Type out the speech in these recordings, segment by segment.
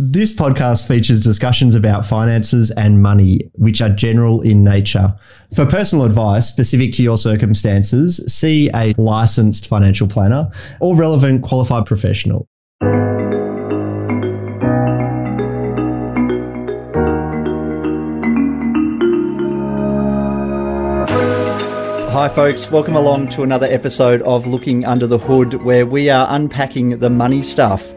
This podcast features discussions about finances and money, which are general in nature. For personal advice specific to your circumstances, see a licensed financial planner or relevant qualified professional. Hi, folks. Welcome along to another episode of Looking Under the Hood, where we are unpacking the money stuff.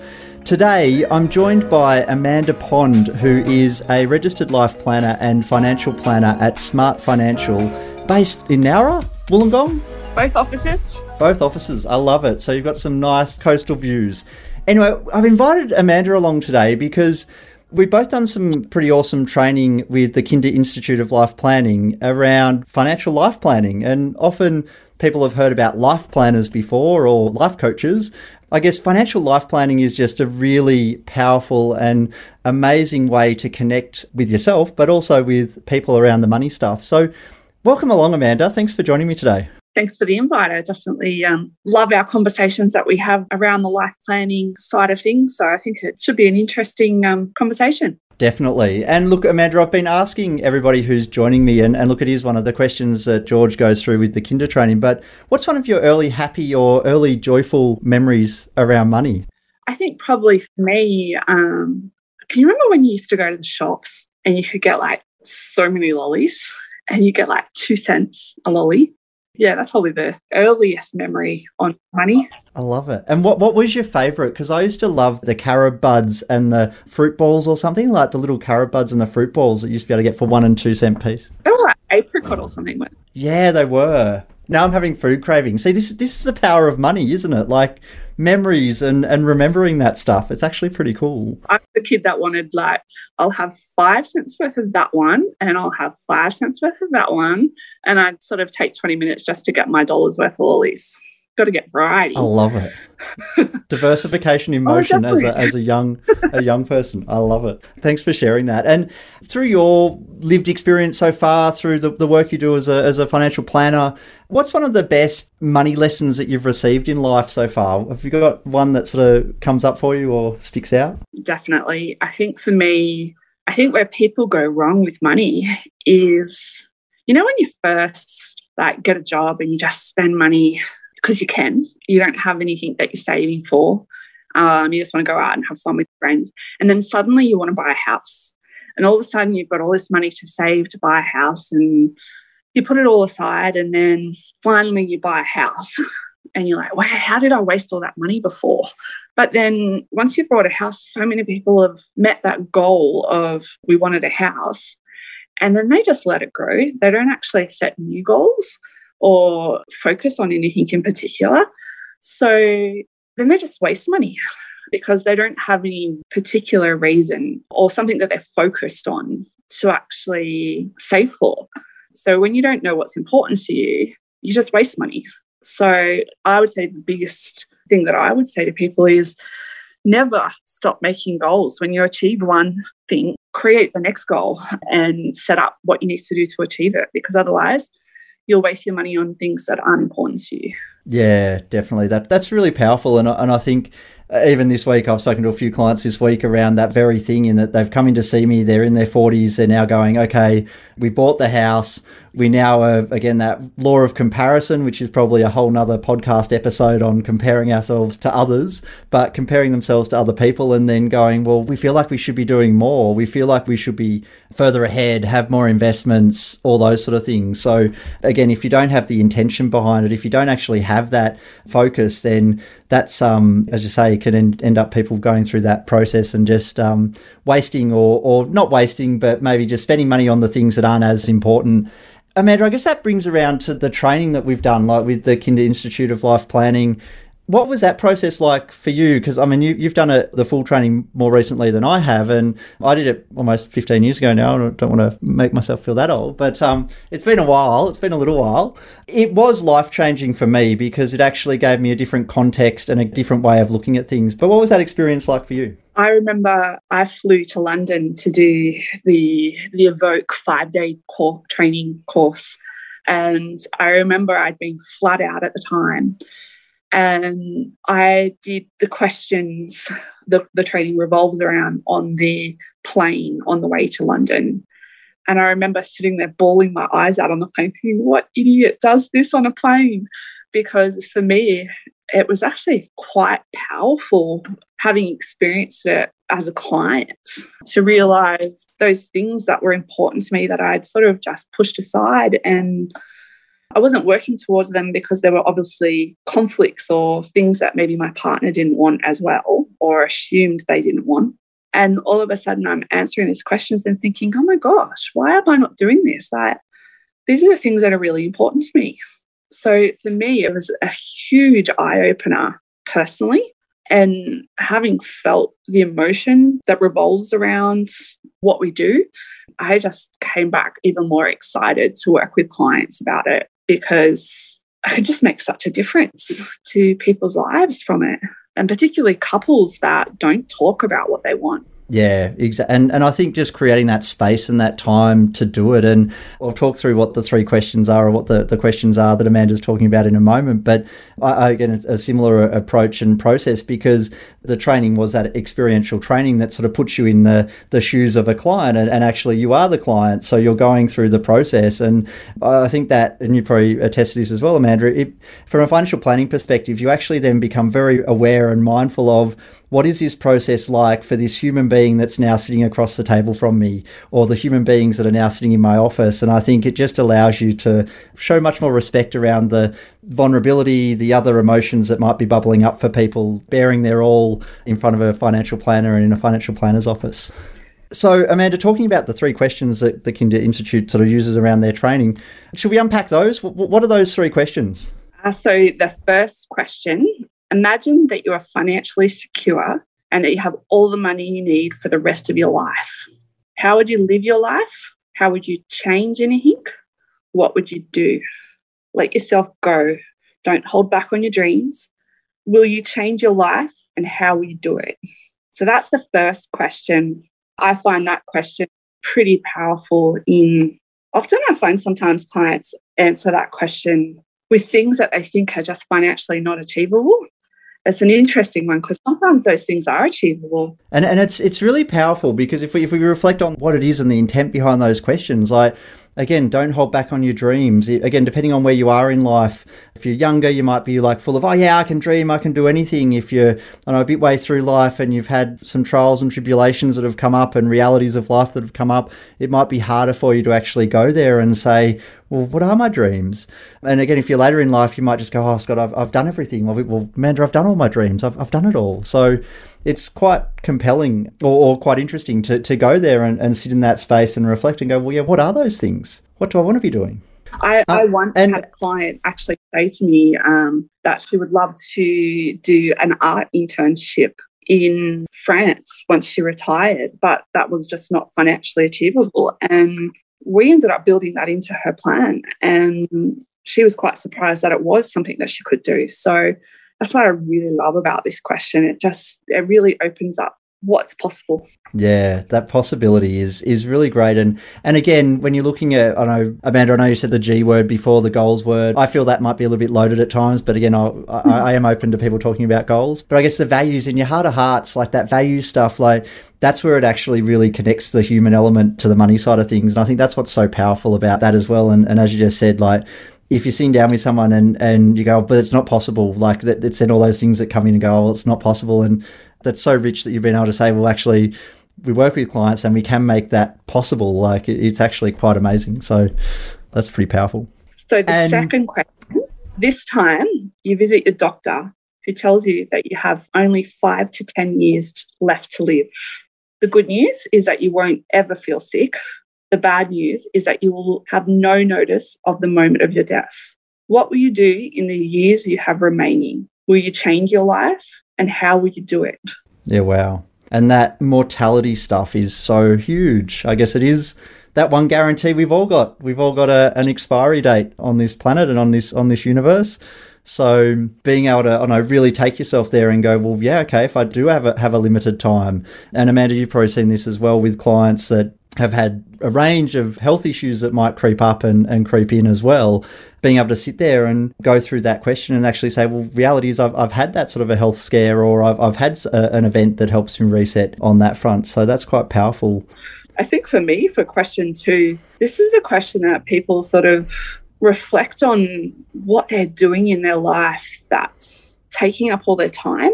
Today, I'm joined by Amanda Pond, who is a registered life planner and financial planner at Smart Financial, based in Nowra, Wollongong? Both offices. Both offices. I love it. So you've got some nice coastal views. Anyway, I've invited Amanda along today because we've both done some pretty awesome training with the Kinder Institute of Life Planning around financial life planning. And often people have heard about life planners before or life coaches, I guess financial life planning is just a really powerful and amazing way to connect with yourself, but also with people around the money stuff. So, welcome along, Amanda. Thanks for joining me today. Thanks for the invite. I definitely um, love our conversations that we have around the life planning side of things. So, I think it should be an interesting um, conversation. Definitely. And look, Amanda, I've been asking everybody who's joining me, and, and look, it is one of the questions that George goes through with the Kinder training. But what's one of your early happy or early joyful memories around money? I think probably for me, um, can you remember when you used to go to the shops and you could get like so many lollies and you get like two cents a lolly? Yeah, that's probably the earliest memory on money. I love it. And what, what was your favourite? Because I used to love the carob buds and the fruit balls or something, like the little carob buds and the fruit balls that you used to be able to get for one and two cent piece. They were like apricot or something. Yeah, they were. Now I'm having food cravings. See, this, this is the power of money, isn't it? Like, memories and and remembering that stuff. It's actually pretty cool. I'm the kid that wanted like I'll have five cents worth of that one, and I'll have five cents worth of that one, and I'd sort of take twenty minutes just to get my dollars worth of lollies got to get variety. I love it. Diversification in oh, motion oh, as a as a young a young person. I love it. Thanks for sharing that. And through your lived experience so far, through the, the work you do as a as a financial planner, what's one of the best money lessons that you've received in life so far? Have you got one that sort of comes up for you or sticks out? Definitely. I think for me, I think where people go wrong with money is, you know, when you first like get a job and you just spend money because you can. You don't have anything that you're saving for. Um, you just want to go out and have fun with friends. And then suddenly you want to buy a house. And all of a sudden you've got all this money to save to buy a house and you put it all aside. And then finally you buy a house. And you're like, wow, how did I waste all that money before? But then once you've bought a house, so many people have met that goal of we wanted a house. And then they just let it grow. They don't actually set new goals or focus on anything in particular. So then they just waste money because they don't have any particular reason or something that they're focused on to actually save for. So when you don't know what's important to you, you just waste money. So I would say the biggest thing that I would say to people is never stop making goals. When you achieve one thing, create the next goal and set up what you need to do to achieve it because otherwise you'll waste your money on things that aren't important to you. Yeah, definitely. That that's really powerful, and and I think uh, even this week I've spoken to a few clients this week around that very thing. In that they've come in to see me, they're in their forties, they're now going, okay, we bought the house, we now have again that law of comparison which is probably a whole nother podcast episode on comparing ourselves to others but comparing themselves to other people and then going well we feel like we should be doing more. We feel like we should be further ahead have more investments all those sort of things. So again if you don't have the intention behind it if you don't actually have that focus then that's um as you say can end, up people going through that process and just um wasting or or not wasting but maybe just spending money on the things that aren't as important Amanda, I guess that brings around to the training that we've done, like with the Kinder Institute of Life Planning. What was that process like for you? Because I mean, you, have done a, the full training more recently than I have, and I did it almost 15 years ago now. I don't want to make myself feel that old, but um, it's been a while. It's been a little while. It was life changing for me because it actually gave me a different context and a different way of looking at things. But what was that experience like for you? I remember I flew to London to do the the Evoke five day core training course, and I remember I'd been flat out at the time, And I did the questions, the, the training revolves around on the plane on the way to London. And I remember sitting there bawling my eyes out on the plane, thinking, what idiot does this on a plane? Because for me, it was actually quite powerful having experienced it as a client to realize those things that were important to me that I'd sort of just pushed aside and I wasn't working towards them because there were obviously conflicts or things that maybe my partner didn't want as well or assumed they didn't want. And all of a sudden, I'm answering these questions and thinking, oh my gosh, why am I not doing this? Like, these are the things that are really important to me. So for me, it was a huge eye opener personally. And having felt the emotion that revolves around what we do, I just came back even more excited to work with clients about it because I could just make such a difference to people's lives from it. And particularly couples that don't talk about what they want. Yeah, exactly. And and I think just creating that space and that time to do it. And I'll talk through what the three questions are or what the, the questions are that Amanda's talking about in a moment. But I, again, a similar approach and process because the training was that experiential training that sort of puts you in the, the shoes of a client and, and actually you are the client. So you're going through the process. And I think that, and you probably attest to this as well, Amanda, it, from a financial planning perspective, you actually then become very aware and mindful of what is this process like for this human being that's now sitting across the table from me or the human beings that are now sitting in my office and i think it just allows you to show much more respect around the vulnerability the other emotions that might be bubbling up for people bearing their all in front of a financial planner and in a financial planner's office so, Amanda, talking about the three questions that the Kinder Institute sort of uses around their training, should we unpack those? What are those three questions? Uh, so, the first question Imagine that you are financially secure and that you have all the money you need for the rest of your life. How would you live your life? How would you change anything? What would you do? Let yourself go. Don't hold back on your dreams. Will you change your life and how will you do it? So that's the first question. I find that question pretty powerful in often I find sometimes clients answer that question with things that they think are just financially not achievable it's an interesting one because sometimes those things are achievable. And and it's it's really powerful because if we if we reflect on what it is and the intent behind those questions, like again, don't hold back on your dreams. Again, depending on where you are in life, if you're younger, you might be like full of, oh yeah, I can dream, I can do anything. If you're, I know, a bit way through life and you've had some trials and tribulations that have come up and realities of life that have come up, it might be harder for you to actually go there and say, well, what are my dreams? And again, if you're later in life, you might just go, oh, Scott, I've, I've done everything. Well, Amanda, I've done all my dreams. I've, I've done it all. So it's quite compelling or, or quite interesting to, to go there and, and sit in that space and reflect and go, well, yeah, what are those things? What do I want to be doing? I, I uh, once and, had a client actually say to me um, that she would love to do an art internship in France once she retired, but that was just not financially achievable. And we ended up building that into her plan. And she was quite surprised that it was something that she could do. So that's what I really love about this question. It just it really opens up what's possible. Yeah, that possibility is is really great. And and again, when you're looking at, I know Amanda, I know you said the G word before the goals word. I feel that might be a little bit loaded at times, but again, I, I, I am open to people talking about goals. But I guess the values in your heart of hearts, like that value stuff, like that's where it actually really connects the human element to the money side of things. And I think that's what's so powerful about that as well. And, and as you just said, like if you're sitting down with someone and, and you go, oh, but it's not possible, like that, it's in all those things that come in and go, oh, well, it's not possible. And that's so rich that you've been able to say, well, actually, we work with clients and we can make that possible. Like it's actually quite amazing. So that's pretty powerful. So the and, second question, this time you visit your doctor who tells you that you have only five to 10 years left to live. The good news is that you won't ever feel sick. The bad news is that you will have no notice of the moment of your death. What will you do in the years you have remaining? Will you change your life? and how will you do it? Yeah, wow. And that mortality stuff is so huge. I guess it is that one guarantee we've all got. We've all got a, an expiry date on this planet and on this on this universe. So being able to, I know, really take yourself there and go, well, yeah, okay, if I do have a, have a limited time, and Amanda, you've probably seen this as well with clients that have had a range of health issues that might creep up and, and creep in as well. Being able to sit there and go through that question and actually say, well, reality is I've, I've had that sort of a health scare or I've, I've had a, an event that helps me reset on that front. So that's quite powerful. I think for me, for question two, this is the question that people sort of reflect on what they're doing in their life that's taking up all their time,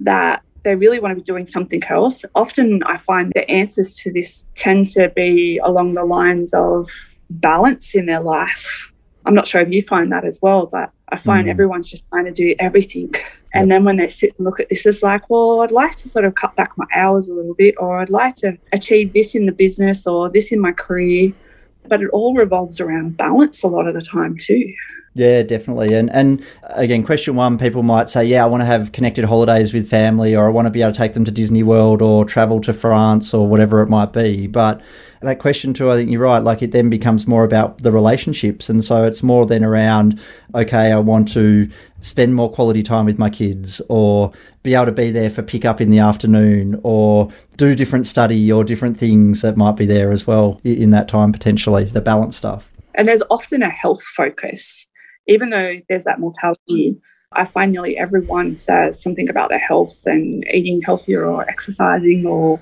that they really want to be doing something else. Often I find the answers to this tend to be along the lines of balance in their life. I'm not sure if you find that as well, but I find mm. everyone's just trying to do everything. And then when they sit and look at this, it's like, well, I'd like to sort of cut back my hours a little bit, or I'd like to achieve this in the business or this in my career. But it all revolves around balance a lot of the time, too. Yeah, definitely. And and again, question one, people might say, yeah, I want to have connected holidays with family, or I want to be able to take them to Disney World, or travel to France, or whatever it might be. But that question too, I think you're right. Like it then becomes more about the relationships, and so it's more than around, okay, I want to spend more quality time with my kids, or be able to be there for pick up in the afternoon, or do different study or different things that might be there as well in that time potentially. The balance stuff. And there's often a health focus even though there's that mortality, I find nearly everyone says something about their health and eating healthier or exercising or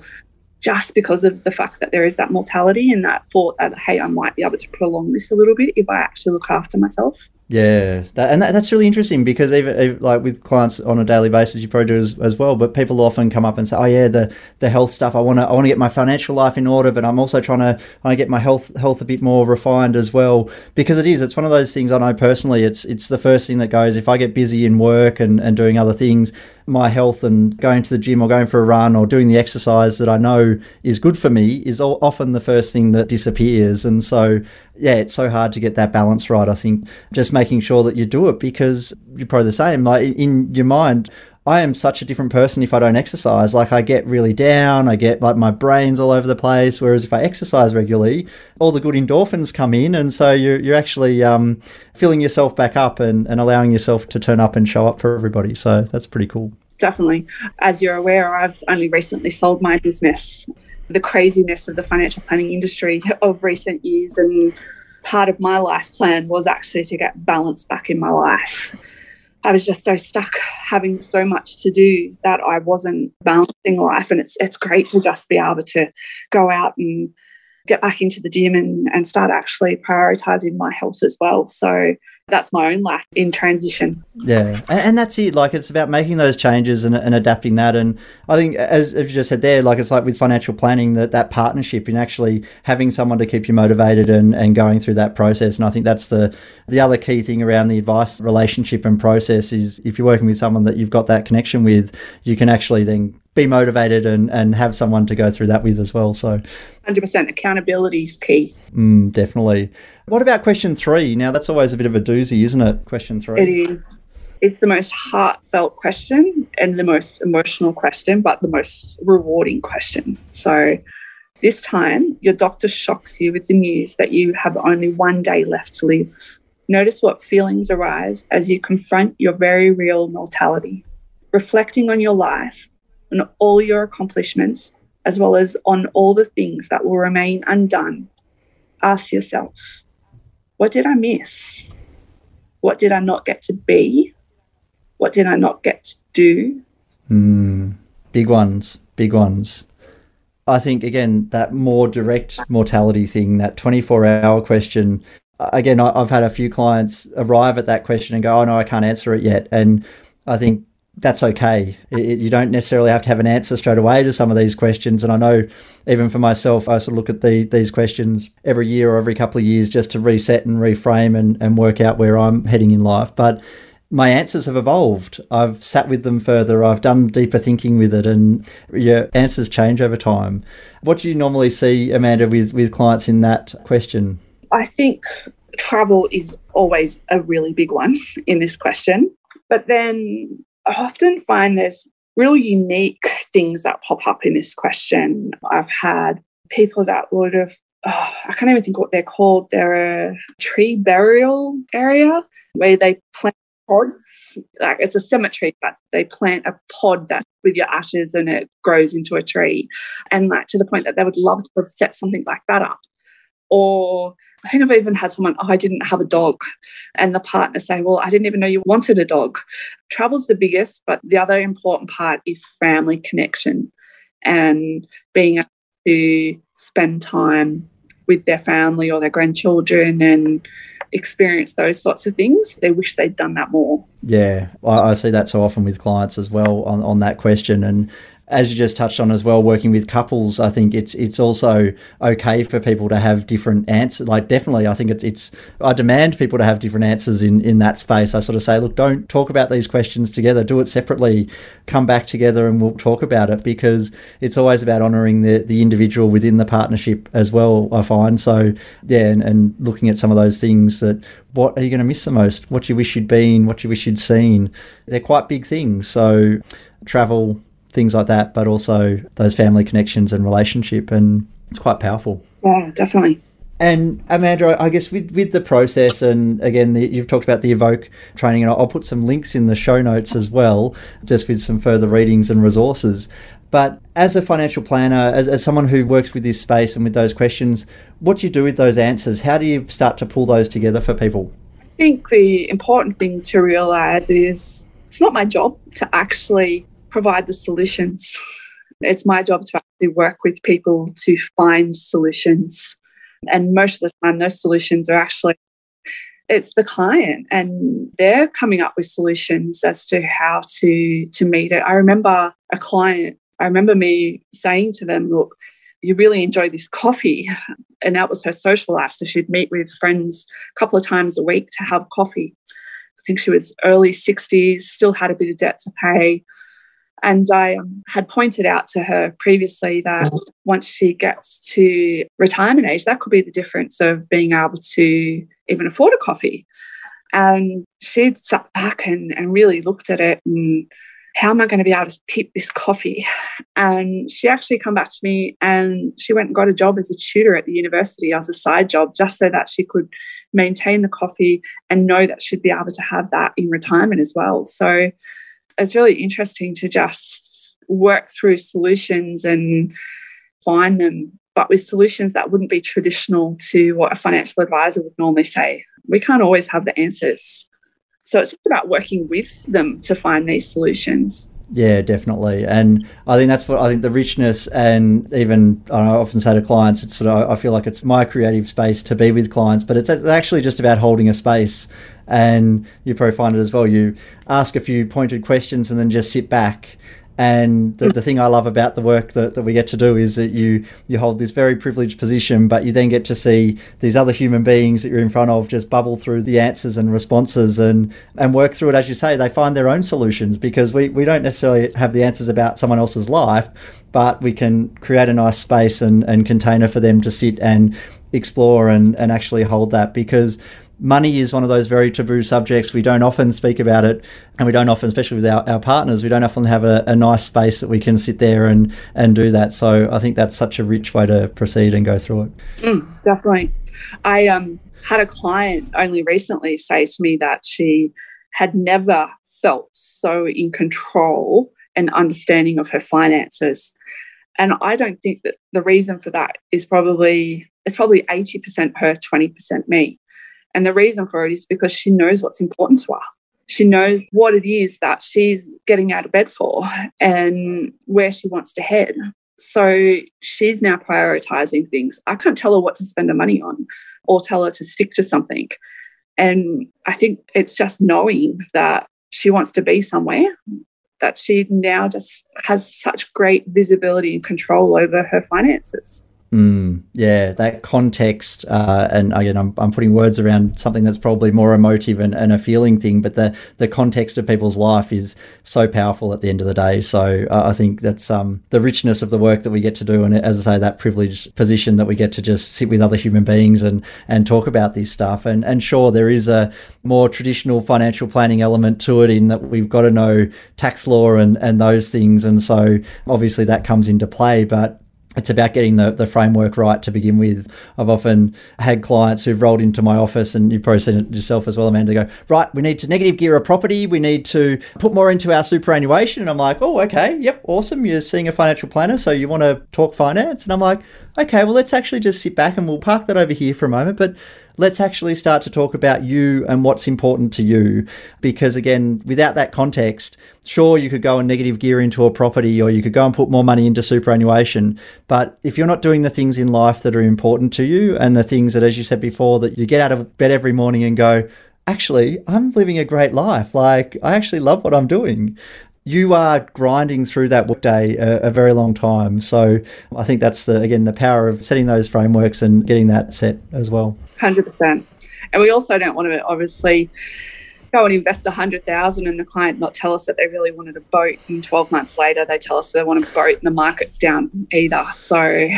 just because of the fact that there is that mortality and that thought that, hey, I might be able to prolong this a little bit if I actually look after myself. Yeah, that, and that, that's really interesting because even, even, like with clients on a daily basis, you probably do as, as, well. But people often come up and say, "Oh yeah, the the health stuff. I want to I want to get my financial life in order, but I'm also trying to I get my health health a bit more refined as well because it is. It's one of those things I know personally. It's it's the first thing that goes if I get busy in work and and doing other things my health and going to the gym or going for a run or doing the exercise that I know is good for me is often the first thing that disappears. And so, yeah, it's so hard to get that balance right. I think just making sure that you do it because you're probably the same. Like in your mind, I am such a different person if I don't exercise. Like I get really down, I get like my brain's all over the place. Whereas if I exercise regularly, all the good endorphins come in, and so you're you're actually um, filling yourself back up and, and allowing yourself to turn up and show up for everybody. So that's pretty cool. Definitely. As you're aware, I've only recently sold my business. The craziness of the financial planning industry of recent years and part of my life plan was actually to get balance back in my life I was just so stuck having so much to do that I wasn't balancing life. And it's it's great to just be able to go out and get back into the gym and, and start actually prioritizing my health as well. So that's my own lack in transition. Yeah, and, and, that's it. Like it's about making those changes and, and adapting that. And I think, as, as you just said there, like it's like with financial planning that that partnership in actually having someone to keep you motivated and, and going through that process. And I think that's the the other key thing around the advice relationship and process is if you're working with someone that you've got that connection with, you can actually then be motivated and, and have someone to go through that with as well. So, 100% accountability is key. Mm, definitely. What about question three? Now, that's always a bit of a doozy, isn't it? Question three. It is. It's the most heartfelt question and the most emotional question, but the most rewarding question. So, this time, your doctor shocks you with the news that you have only one day left to live. Notice what feelings arise as you confront your very real mortality. Reflecting on your life and all your accomplishments, as well as on all the things that will remain undone, ask yourself what did I miss? What did I not get to be? What did I not get to do? Mm, big ones, big ones. I think, again, that more direct mortality thing, that 24 hour question. Again, I've had a few clients arrive at that question and go, oh, no, I can't answer it yet. And I think that's okay. It, you don't necessarily have to have an answer straight away to some of these questions. And I know even for myself, I sort of look at the, these questions every year or every couple of years just to reset and reframe and, and work out where I'm heading in life. But my answers have evolved. I've sat with them further. I've done deeper thinking with it, and your answers change over time. What do you normally see, Amanda, with, with clients in that question? I think travel is always a really big one in this question. But then I often find there's real unique things that pop up in this question. I've had people that would have, oh, I can't even think what they're called. They're a tree burial area where they plant pods. Like it's a cemetery, but they plant a pod that with your ashes and it grows into a tree. And like to the point that they would love to have set something like that up. Or I think I've even had someone, oh, I didn't have a dog. And the partner say, well, I didn't even know you wanted a dog. Travel's the biggest, but the other important part is family connection and being able to spend time with their family or their grandchildren and experience those sorts of things. They wish they'd done that more. Yeah, I, I see that so often with clients as well on, on that question. And as you just touched on as well, working with couples, I think it's it's also okay for people to have different answers. Like definitely, I think it's it's I demand people to have different answers in in that space. I sort of say, look, don't talk about these questions together. Do it separately. Come back together and we'll talk about it because it's always about honouring the the individual within the partnership as well. I find so yeah, and, and looking at some of those things that what are you going to miss the most? What do you wish you'd been? What do you wish you'd seen? They're quite big things. So travel things like that, but also those family connections and relationship. And it's quite powerful. Yeah, definitely. And Amanda, I guess with, with the process, and again, the, you've talked about the Evoke training, and I'll put some links in the show notes as well, just with some further readings and resources. But as a financial planner, as, as someone who works with this space and with those questions, what do you do with those answers? How do you start to pull those together for people? I think the important thing to realize is it's not my job to actually provide the solutions. It's my job to actually work with people to find solutions. And most of the time, those solutions are actually it's the client and they're coming up with solutions as to how to to meet it. I remember a client, I remember me saying to them, look, you really enjoy this coffee. And that was her social life. So she'd meet with friends a couple of times a week to have coffee. I think she was early 60s, still had a bit of debt to pay. And I um, had pointed out to her previously that once she gets to retirement age, that could be the difference of being able to even afford a coffee. And she'd sat back and, and really looked at it and how am I going to be able to keep this coffee? And she actually come back to me and she went and got a job as a tutor at the university as a side job, just so that she could maintain the coffee and know that she'd be able to have that in retirement as well. So it's really interesting to just work through solutions and find them, but with solutions that wouldn't be traditional to what a financial advisor would normally say. We can't always have the answers. So it's just about working with them to find these solutions. Yeah, definitely, and I think that's what I think the richness, and even I often say to clients, it's sort of I feel like it's my creative space to be with clients, but it's actually just about holding a space and you probably find it as well. You ask a few pointed questions and then just sit back. And the, hmm. the thing I love about the work that, that we get to do is that you you hold this very privileged position, but you then get to see these other human beings that you're in front of just bubble through the answers and responses and, and work through it. As you say, they find their own solutions because we, we don't necessarily have the answers about someone else's life, but we can create a nice space and, and container for them to sit and explore and, and actually hold that because money is one of those very taboo subjects. We don't often speak about it, and we don't often, especially with our, our partners, we don't often have a, a nice space that we can sit there and, and do that. So I think that's such a rich way to proceed and go through it. Mm, definitely. I um, had a client only recently say to me that she had never felt so in control and understanding of her finances. And I don't think that the reason for that is probably it's probably 80% her, 20% me. And the reason for it is because she knows what's important to her. She knows what it is that she's getting out of bed for and where she wants to head. So she's now prioritizing things. I can't tell her what to spend her money on or tell her to stick to something. And I think it's just knowing that she wants to be somewhere, that she now just has such great visibility and control over her finances. Mm, yeah, that context, uh, and again, I'm, I'm putting words around something that's probably more emotive and, and, a feeling thing, but the, the context of people's life is so powerful at the end of the day. So uh, I think that's um, the richness of the work that we get to do, and as I say, that privileged position that we get to just sit with other human beings and and talk about this stuff. And and sure, there is a more traditional financial planning element to it in that we've got to know tax law and and those things, and so obviously that comes into play, but it's about getting the, the framework right to begin with. I've often had clients who've rolled into my office, and you've probably seen it yourself as well, Amanda, go, right, we need to negative gear a property. We need to put more into our superannuation. And I'm like, oh, okay, yep, awesome. You're seeing a financial planner, so you want to talk finance? And I'm like, okay, well, let's actually just sit back and we'll park that over here for a moment. But let's actually start to talk about you and what's important to you. Because again, without that context, sure, you could go and negative gear into a property or you could go and put more money into superannuation. But if you're not doing the things in life that are important to you and the things that, as you said before, that you get out of bed every morning and go, actually, I'm living a great life. Like, I actually love what I'm doing you are grinding through that workday a, a, very long time. So I think that's the again the power of setting those frameworks and getting that set as well. Hundred percent. And we also don't want to obviously go and invest a hundred thousand and the client not tell us that they really wanted a boat and twelve months later they tell us they want a boat and the market's down either. So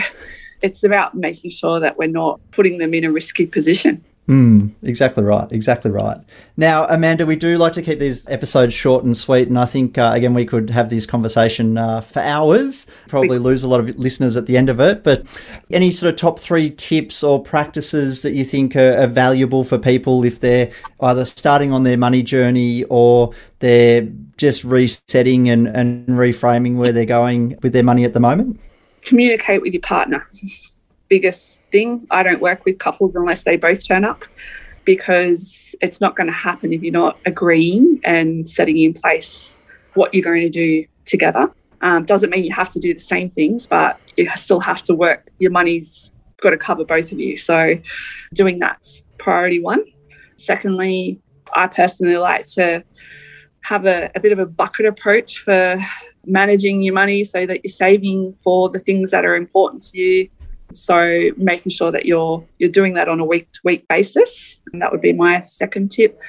it's about making sure that we're not putting them in a risky position. Mm, exactly right. Exactly right. Now, Amanda, we do like to keep these episodes short and sweet, and I think uh, again we could have this conversation uh, for hours. Probably lose a lot of listeners at the end of it. But any sort of top three tips or practices that you think are, are valuable for people if they're either starting on their money journey or they're just resetting and, and reframing where they're going with their money at the moment? Communicate with your partner biggest thing. I don't work with couples unless they both turn up because it's not going to happen if you're not agreeing and setting in place what you're going to do together. Um, doesn't mean you have to do the same things, but you still have to work. Your money's got to cover both of you. So, doing that's priority one. Secondly, I personally like to have a, a bit of a bucket approach for managing your money so that you're saving for the things that are important to you so making sure that you're you're doing that on a week to week basis. And that would be my second tip.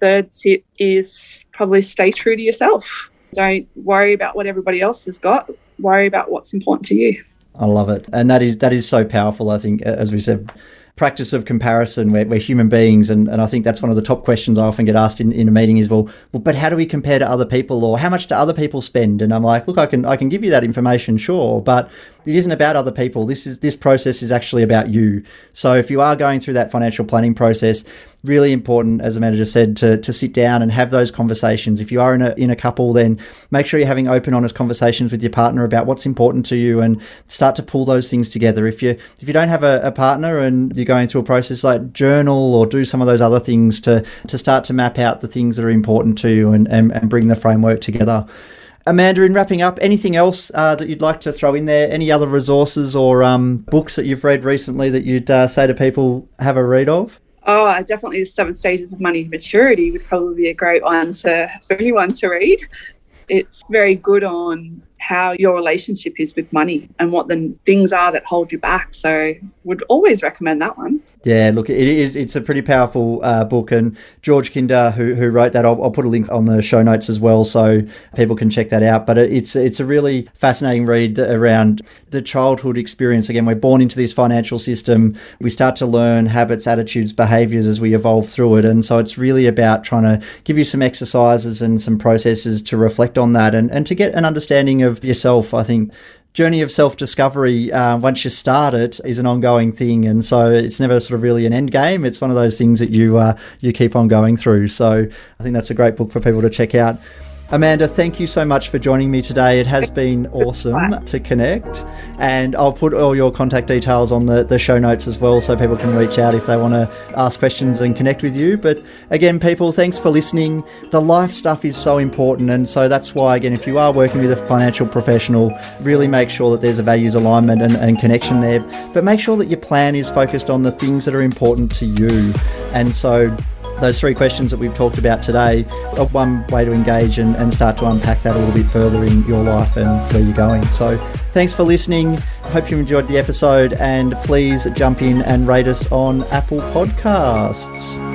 Third tip is probably stay true to yourself. Don't worry about what everybody else has got. Worry about what's important to you. I love it. And that is that is so powerful, I think, as we said practice of comparison. We're, we're human beings, and, and I think that's one of the top questions I often get asked in, in a meeting is, well, well, but how do we compare to other people, or how much do other people spend? And I'm like, look, I can I can give you that information, sure, but it isn't about other people. This is this process is actually about you. So if you are going through that financial planning process, really important, as Amanda just said, to, to sit down and have those conversations. If you are in a in a couple, then make sure you're having open, honest conversations with your partner about what's important to you and start to pull those things together. If you if you don't have a, a partner and you're going through a process like journal or do some of those other things to to start to map out the things that are important to you and, and, and bring the framework together. Amanda, in wrapping up, anything else uh, that you'd like to throw in there? Any other resources or um, books that you've read recently that you'd uh, say to people have a read of? Oh, definitely the seven stages of money maturity would probably be a great one to for anyone to read. It's very good on how your relationship is with money and what the things are that hold you back. So, would always recommend that one. Yeah, look, it is. It's a pretty powerful uh, book, and George Kinder, who, who wrote that, I'll, I'll, put a link on the show notes as well, so people can check that out. But it's it's a really fascinating read around the childhood experience. Again, we're born into this financial system. We start to learn habits, attitudes, behaviors as we evolve through it, and so it's really about trying to give you some exercises and some processes to reflect on that, and and to get an understanding of yourself. I think journey of self discovery, uh, once you start it, is an ongoing thing, and so it's never sort of really an end game. It's one of those things that you uh, you keep on going through. So I think that's a great book for people to check out. Amanda, thank you so much for joining me today. It has been awesome to connect. And I'll put all your contact details on the, the show notes as well so people can reach out if they want to ask questions and connect with you. But again, people, thanks for listening. The life stuff is so important. And so that's why, again, if you are working with a financial professional, really make sure that there's a values alignment and, and connection there. But make sure that your plan is focused on the things that are important to you. And so those three questions that we've talked about today are one way to engage and, and start to unpack that a little bit further in your life and where you're going. So, thanks for listening. Hope you enjoyed the episode and please jump in and rate us on Apple Podcasts.